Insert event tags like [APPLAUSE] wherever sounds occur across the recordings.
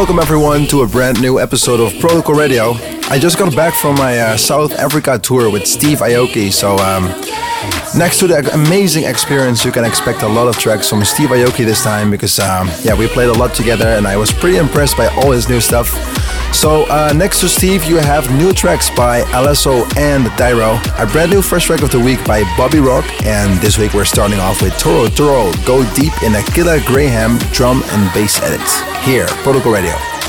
welcome everyone to a brand new episode of Protocol Radio. I just got back from my uh, South Africa tour with Steve Aoki, so um, next to the amazing experience, you can expect a lot of tracks from Steve Aoki this time because um, yeah, we played a lot together and I was pretty impressed by all his new stuff. So uh, next to Steve, you have new tracks by Alesso and Dyro, a brand new first track of the week by Bobby Rock, and this week we're starting off with Toro Toro, Go Deep in a Killer Graham drum and bass edits. Here, Protocol Radio.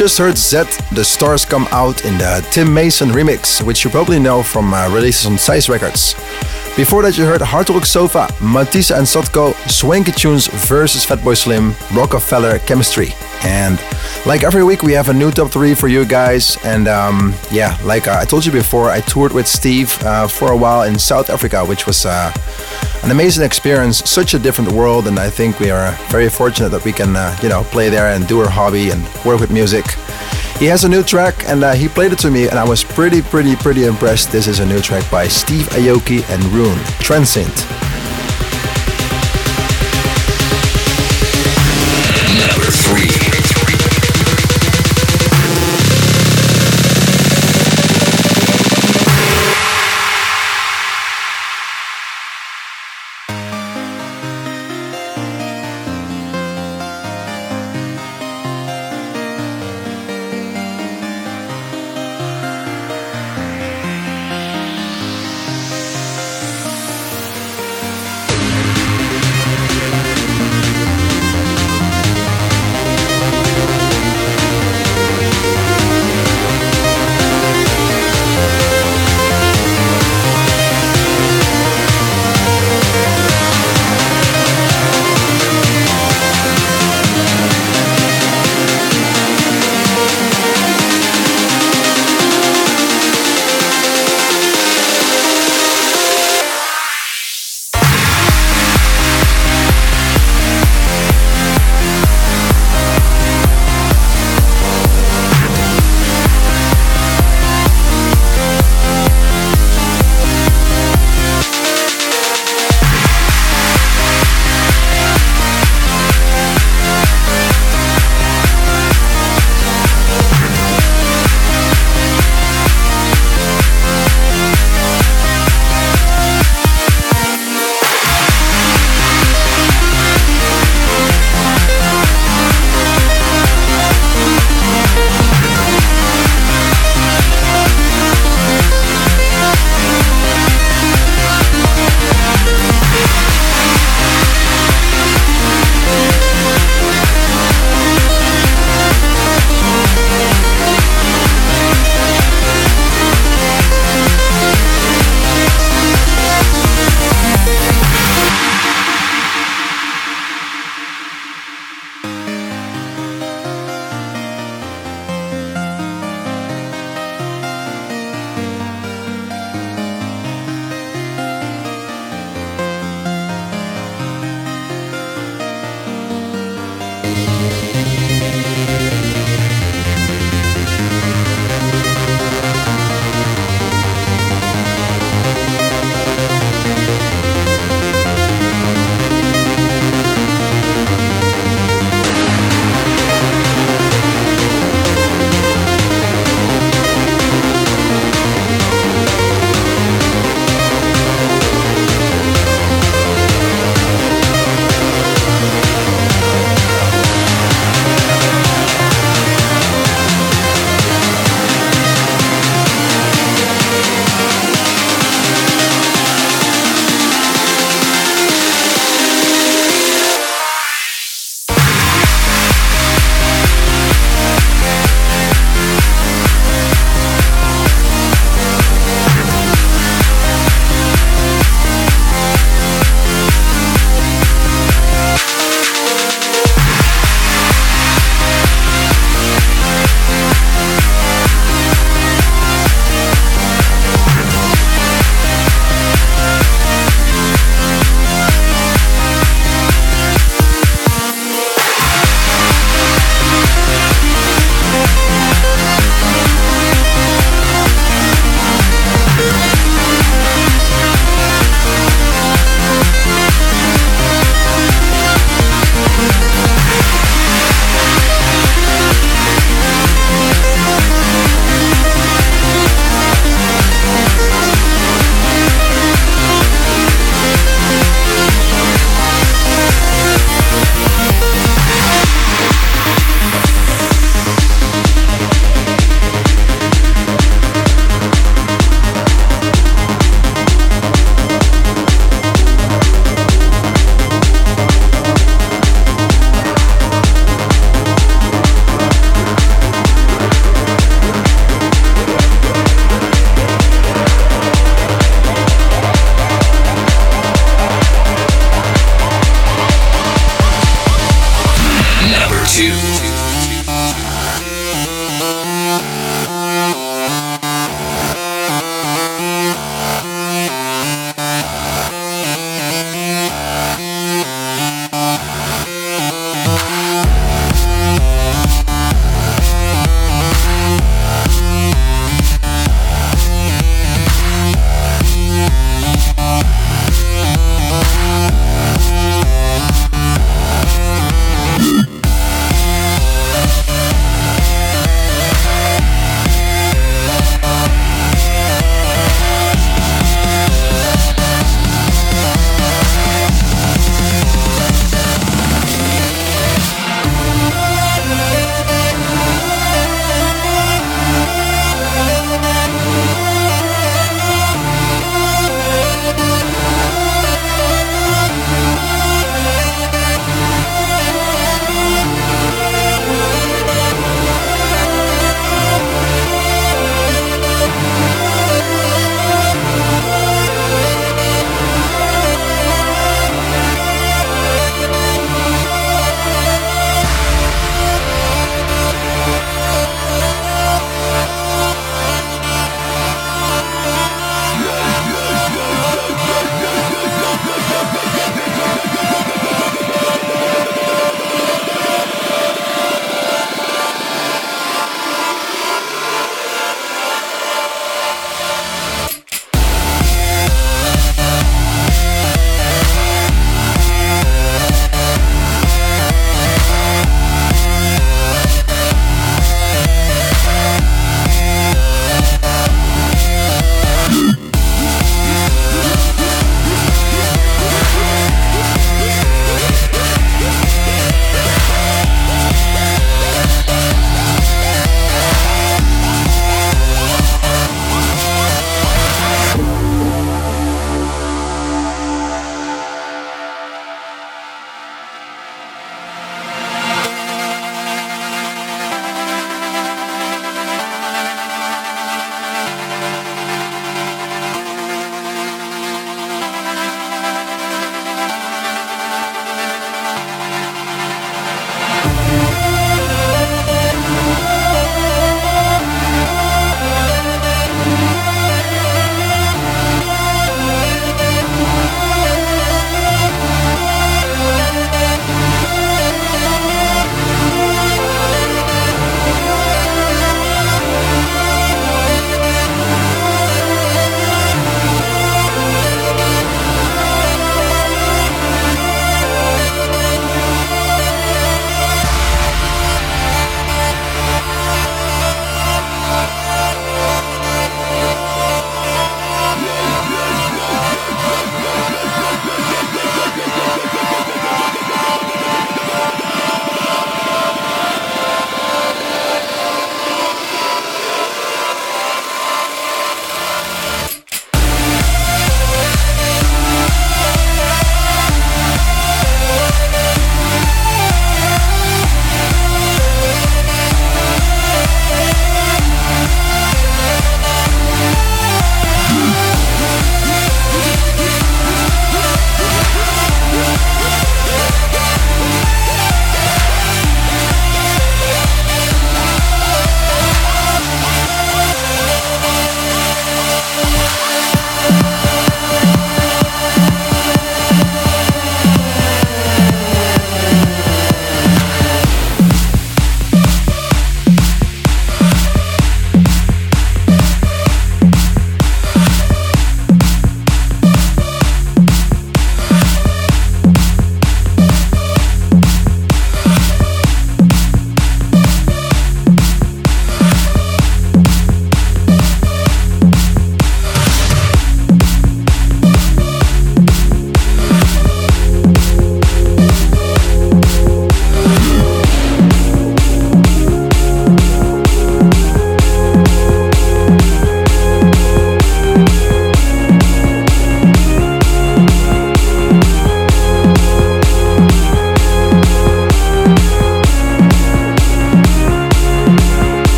Just heard Z, The Stars Come Out in the Tim Mason remix, which you probably know from uh, releases on Size Records. Before that, you heard Hartog Sofa, Matisse and Sadko, Swanky Tunes versus Fatboy Slim, Rockefeller Chemistry. And like every week, we have a new top three for you guys. And um, yeah, like uh, I told you before, I toured with Steve uh, for a while in South Africa, which was uh, an amazing experience, such a different world, and I think we are very fortunate that we can, uh, you know, play there and do our hobby and work with music. He has a new track, and uh, he played it to me, and I was pretty, pretty, pretty impressed. This is a new track by Steve Aoki and Rune, Transient.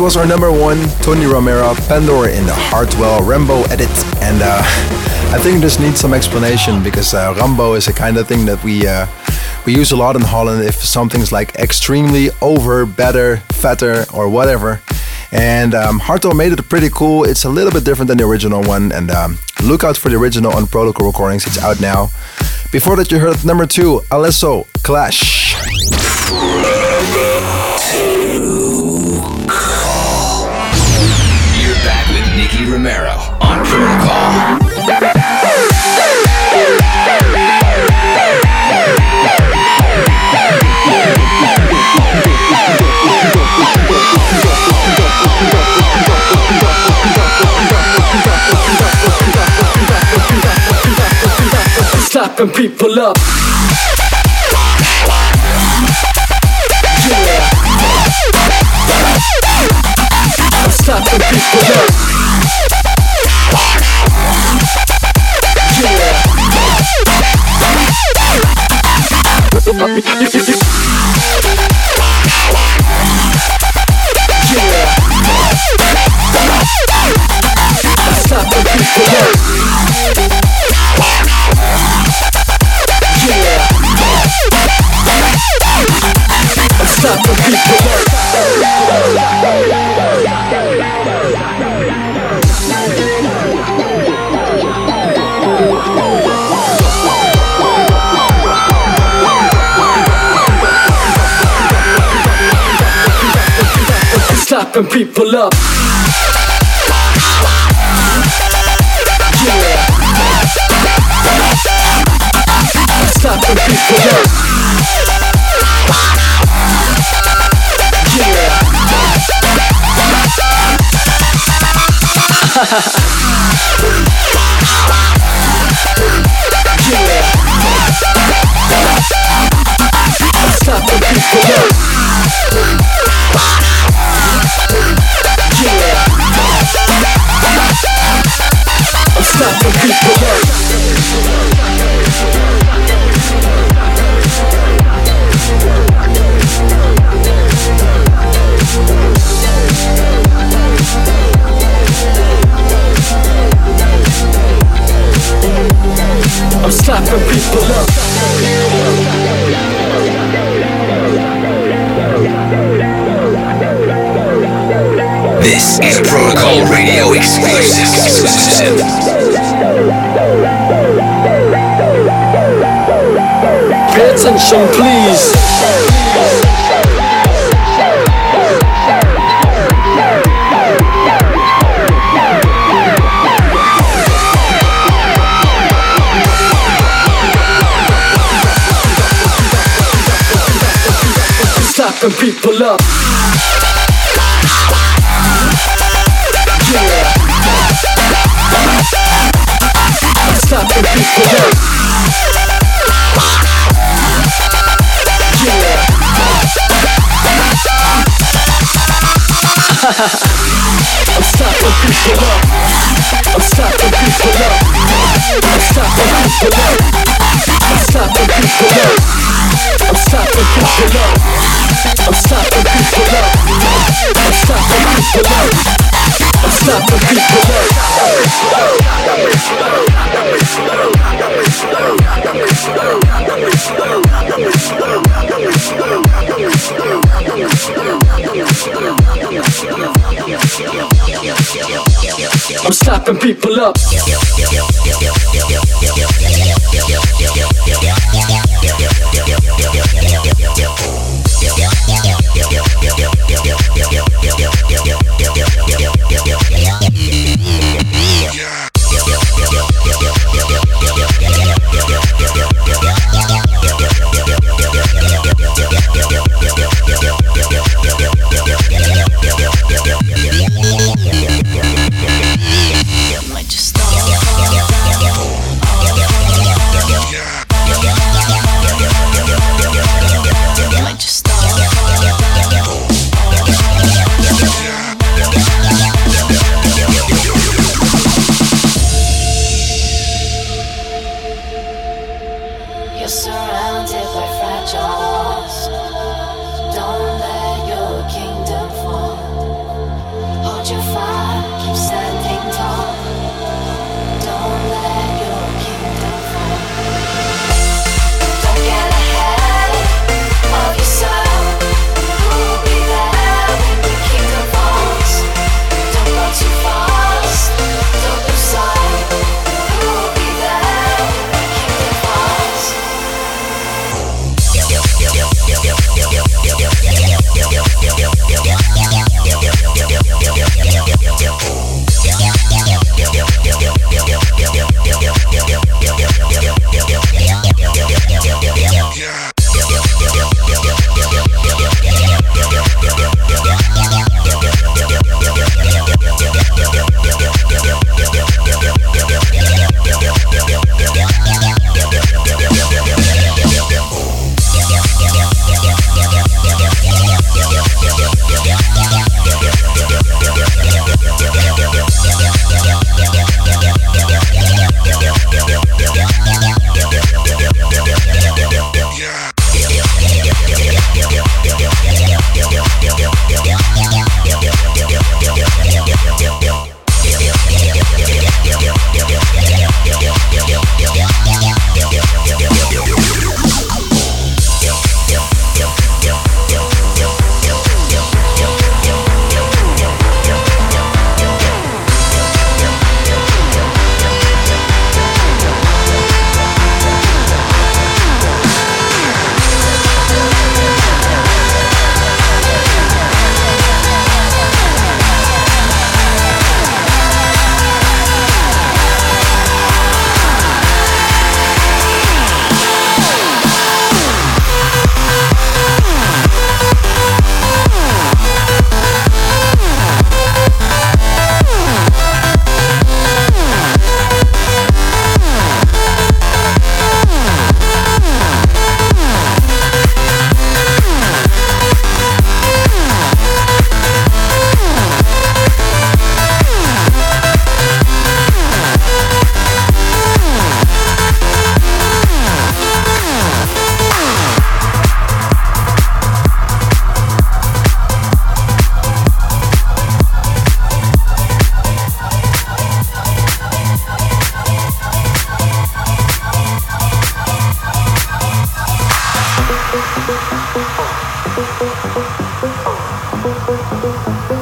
Was our number one, Tony Romero, Pandora in the Hardwell Rambo edit. And uh, I think this needs some explanation because uh, Rambo is a kind of thing that we uh, we use a lot in Holland if something's like extremely over, better, fatter, or whatever. And um, Hardwell made it pretty cool. It's a little bit different than the original one. And um, look out for the original on Protocol Recordings. It's out now. Before that, you heard number two, Alesso Clash. People up. Yeah. Slapping people up. Yeah. Slapping people up. Yeah. I'm people up. Exclusive. Pay attention, please. Slapping people up. Slapping people up. Yeah. I'm slapping people up. I'm slapping people up. I'm slapping people up. I'm slapping people up. I'm slapping people up. I'm slapping people up. I'm slapping people up. It's the people I'm slapping people up. Thank you.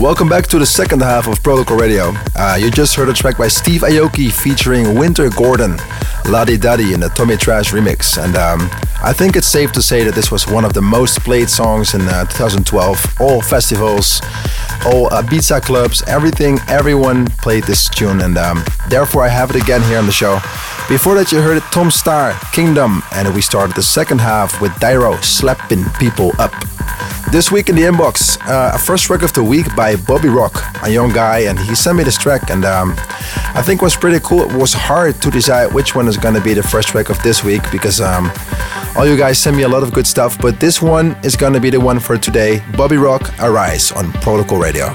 Welcome back to the second half of Protocol Radio. Uh, you just heard a track by Steve Aoki featuring Wynter Gordon, La Di Da Di in the Tommy Trash remix. And um, I think it's safe to say that this was one of the most played songs in uh, 2012. All festivals, all uh, pizza clubs, everything, everyone played this tune. And um, therefore, I have it again here on the show. Before that, you heard it Tom Staar, Kingdom. And we started the second half with Dyro slapping people up. This week in the inbox, uh, a first track of the week by Bobby Rock, a young guy, and he sent me this track, and um, I think was pretty cool. It was hard to decide which one is going to be the first track of this week because um, all you guys send me a lot of good stuff, but this one is to be the one for today. Bobby Rock, Arise on Protocol Radio.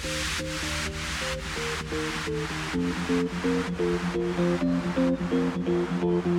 Thank you.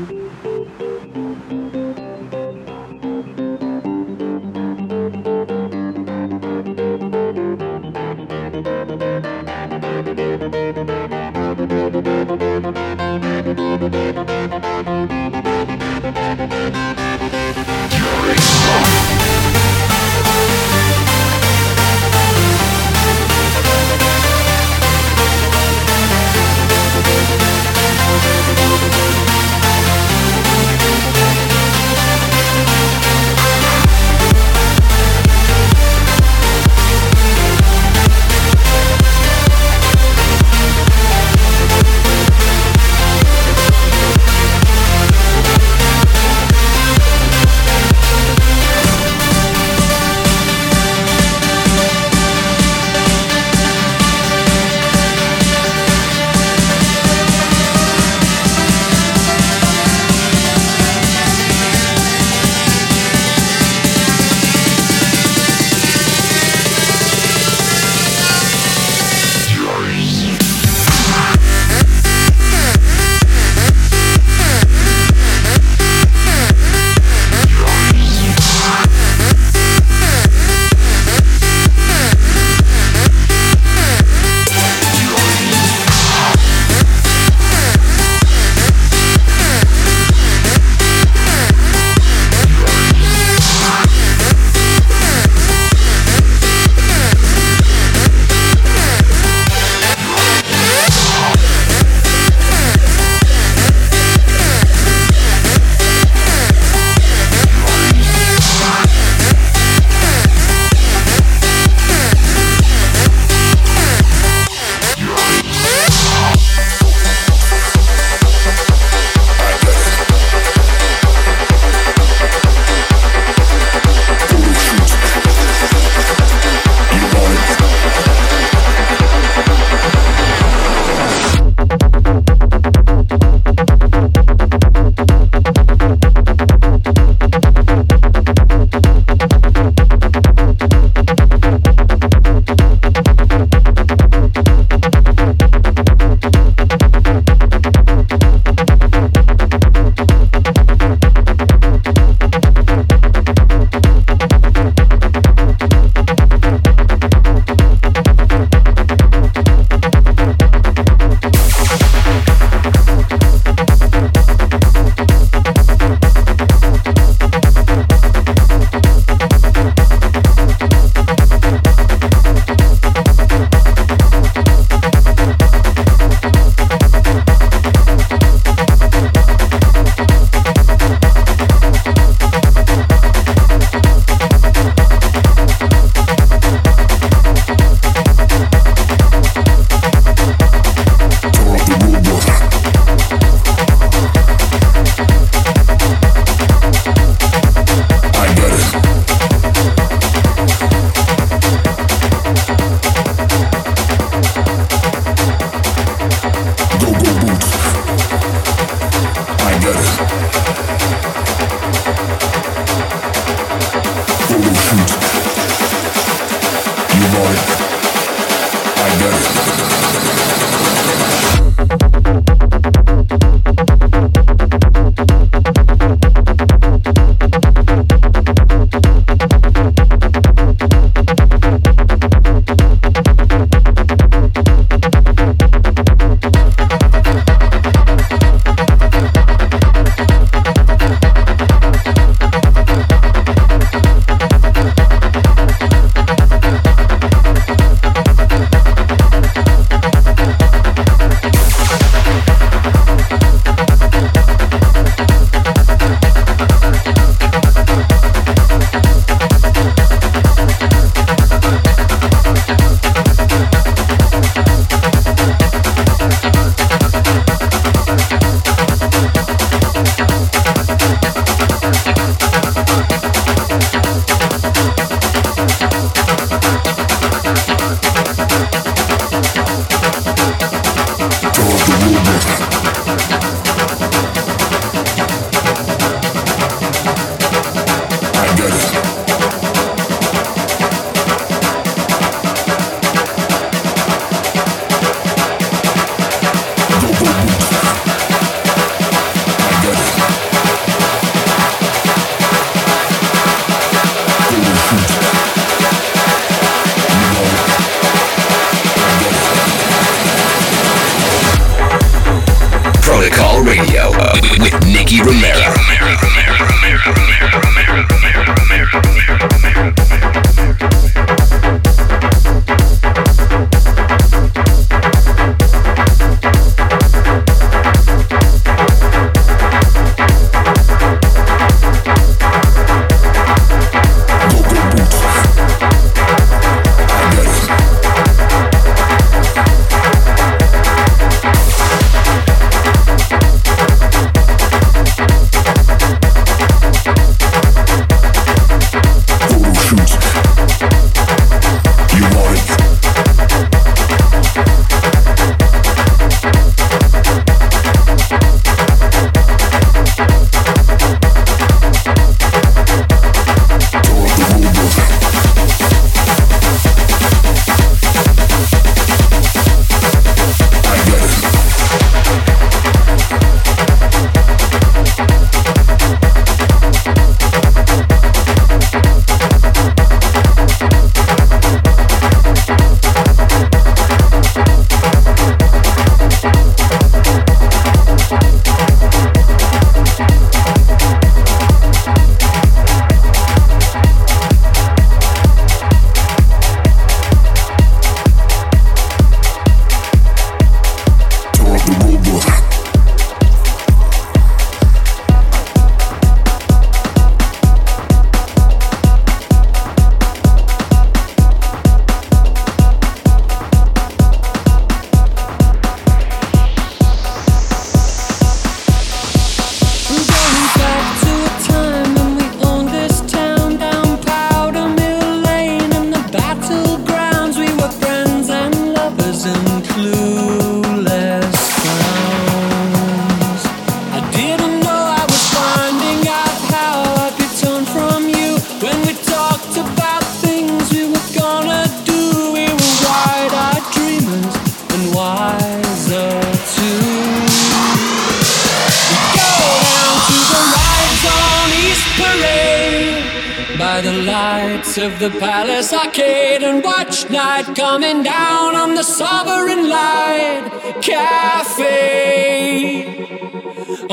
Music.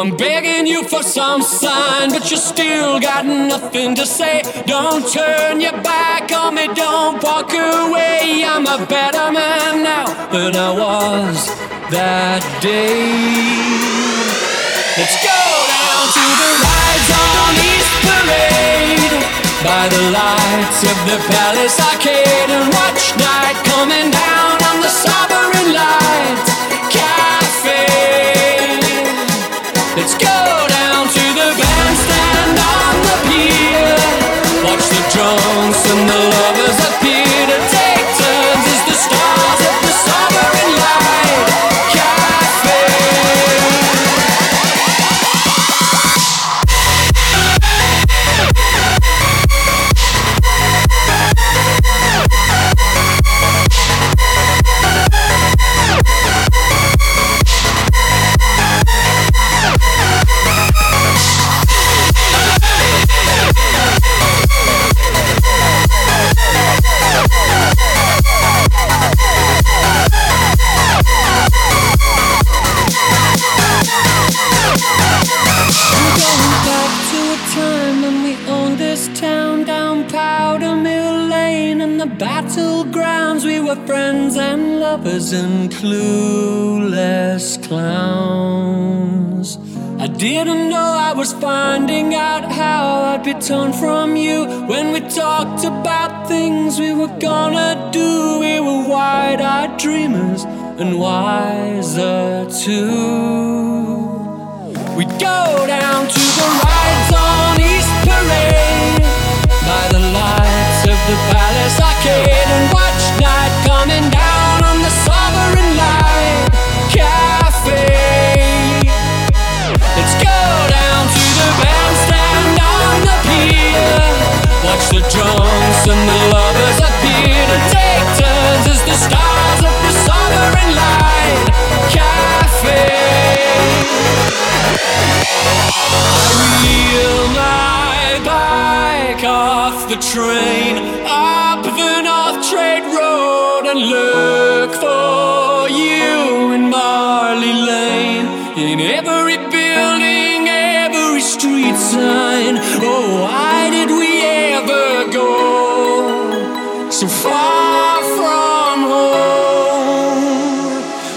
I'm begging you for some sign, but you still got nothing to say. Don't turn your back on me, don't walk away. I'm a better man now than I was that day. Let's go down to the rides on East Parade by the lights of the Palace Arcade and watch night coming down Let's go and clueless clowns. I didn't know I was finding out how I'd be torn from you when we talked about things we were gonna do. We were wide eyed dreamers and wiser too. We'd go the drums and the lovers appear to take turns as the stars of the Sovereign Light Cafe. I Wheel my bike off the train up the North Trade Road and look for you in Marley Lane. In every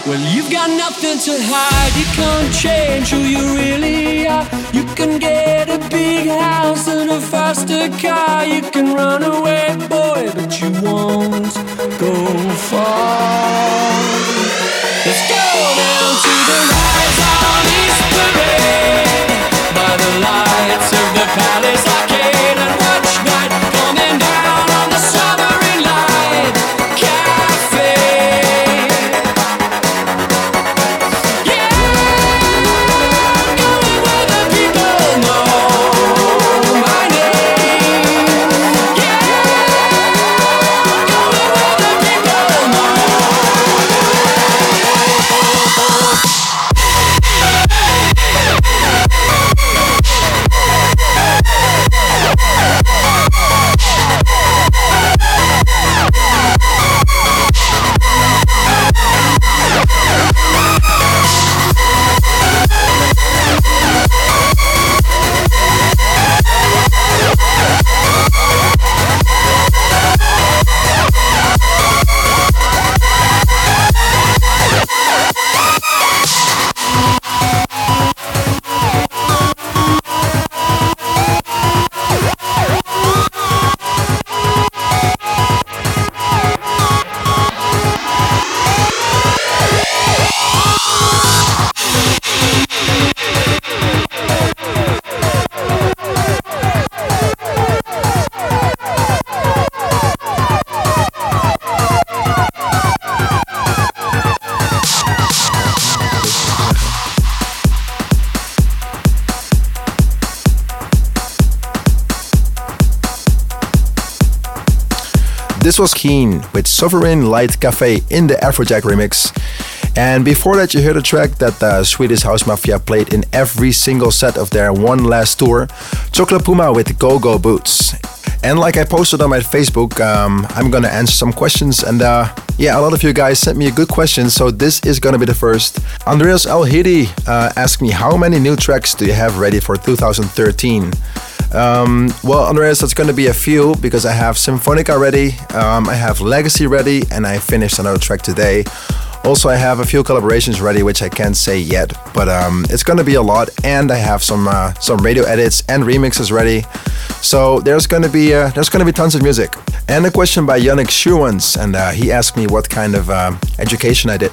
Well, you've got nothing to hide. You can't change who you really are. You can get a big house and a faster car. You can run away, boy, but you won't go far. This was Keane with Sovereign Light Cafe in the Afrojack remix. And before that, you heard a track that the Swedish House Mafia played in every single set of their one last tour Chocolate Puma with Go Go Boots. And like I posted on my Facebook, um, I'm gonna answer some questions. And uh, yeah, a lot of you guys sent me a good question, so this is gonna be the first. Andreas Alhidi uh, asked me, How many new tracks do you have ready for 2013? Um, well, Andreas, that's going to be a few because I have Symphonica ready, um, I have Legacy ready, and I finished another track today. Also, I have a few collaborations ready, which I can't say yet, but um, it's gonna be a lot. And I have some uh, some radio edits and remixes ready. So there's gonna be uh, there's gonna be tons of music. And a question by Yannick Schuwans, and uh, he asked me what kind of uh, education I did.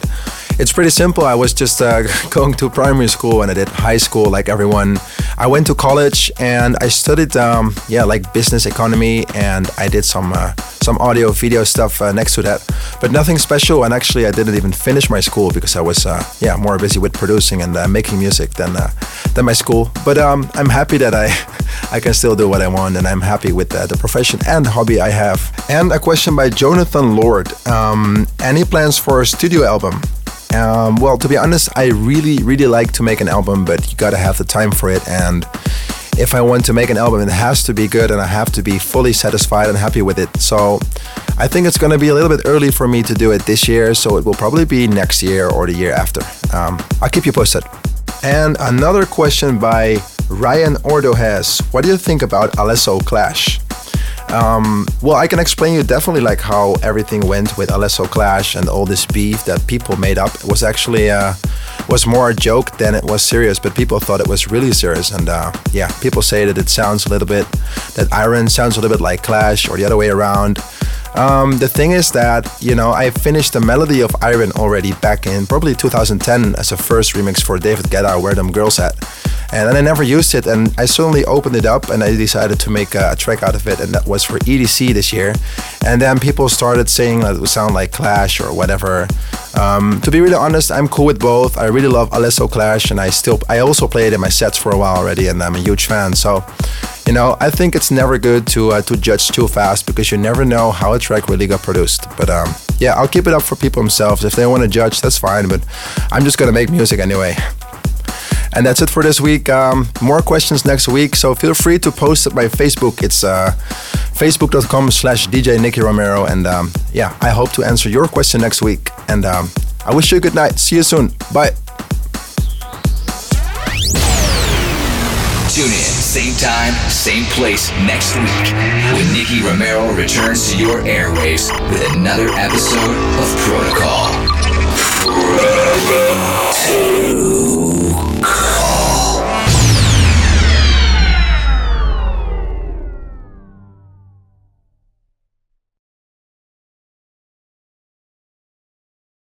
It's pretty simple. I was just uh, [LAUGHS] going to primary school and I did high school like everyone. I went to college and I studied, um, yeah, like business economy, and I did some uh, some audio video stuff uh, next to that, but nothing special. And actually, I didn't even finish my school because I was, uh, yeah, more busy with producing and uh, making music than uh, than my school. But um, I'm happy that I [LAUGHS] I can still do what I want, and I'm happy with the profession and hobby I have. And a question by Jonathan Lord: um, Any plans for a studio album? Um, well, to be honest, I really, really like to make an album, but you gotta have the time for it. And if I want to make an album, it has to be good and I have to be fully satisfied and happy with it. So I think it's gonna be a little bit early for me to do it this year, so it will probably be next year or the year after. Um, I'll keep you posted. And another question by Ryan Ordo has What do you think about Alesso Clash? Um, well, I can explain you definitely like how everything went with Alesso Clash and all this beef that people made up. It was actually uh, was more a joke than it was serious, but people thought it was really serious. And uh, yeah, people say that it sounds a little bit that Iron sounds a little bit like Clash or the other way around. Um, the thing is that you know I finished the melody of Iron already back in probably 2010 as a first remix for David Guetta, Where Them Girls At and then I never used it. And I suddenly opened it up and I decided to make a, track out of it, and that was for EDC this year. And then people started saying that it would sound like Clash or whatever. Um, to be really honest, I'm cool with both. I really love Alesso Clash, and I still I also play it in my sets for a while already, and I'm a huge fan. So. You know, I think it's never good to uh, to judge too fast because you never know how a track really got produced. But um, yeah, I'll keep it up for people themselves. If they want to judge, that's fine. But I'm just gonna make music anyway. And that's it for this week. Um, more questions next week, so feel free to post it by Facebook. It's uh, facebook.com slash DJ Nicky Romero. And um, yeah, I hope to answer your question next week. And um, I wish you a good night. See you soon. Bye. Tune in, same time, same place next week when Nicky Romero returns to your airwaves with another episode of Protocol. Protocol.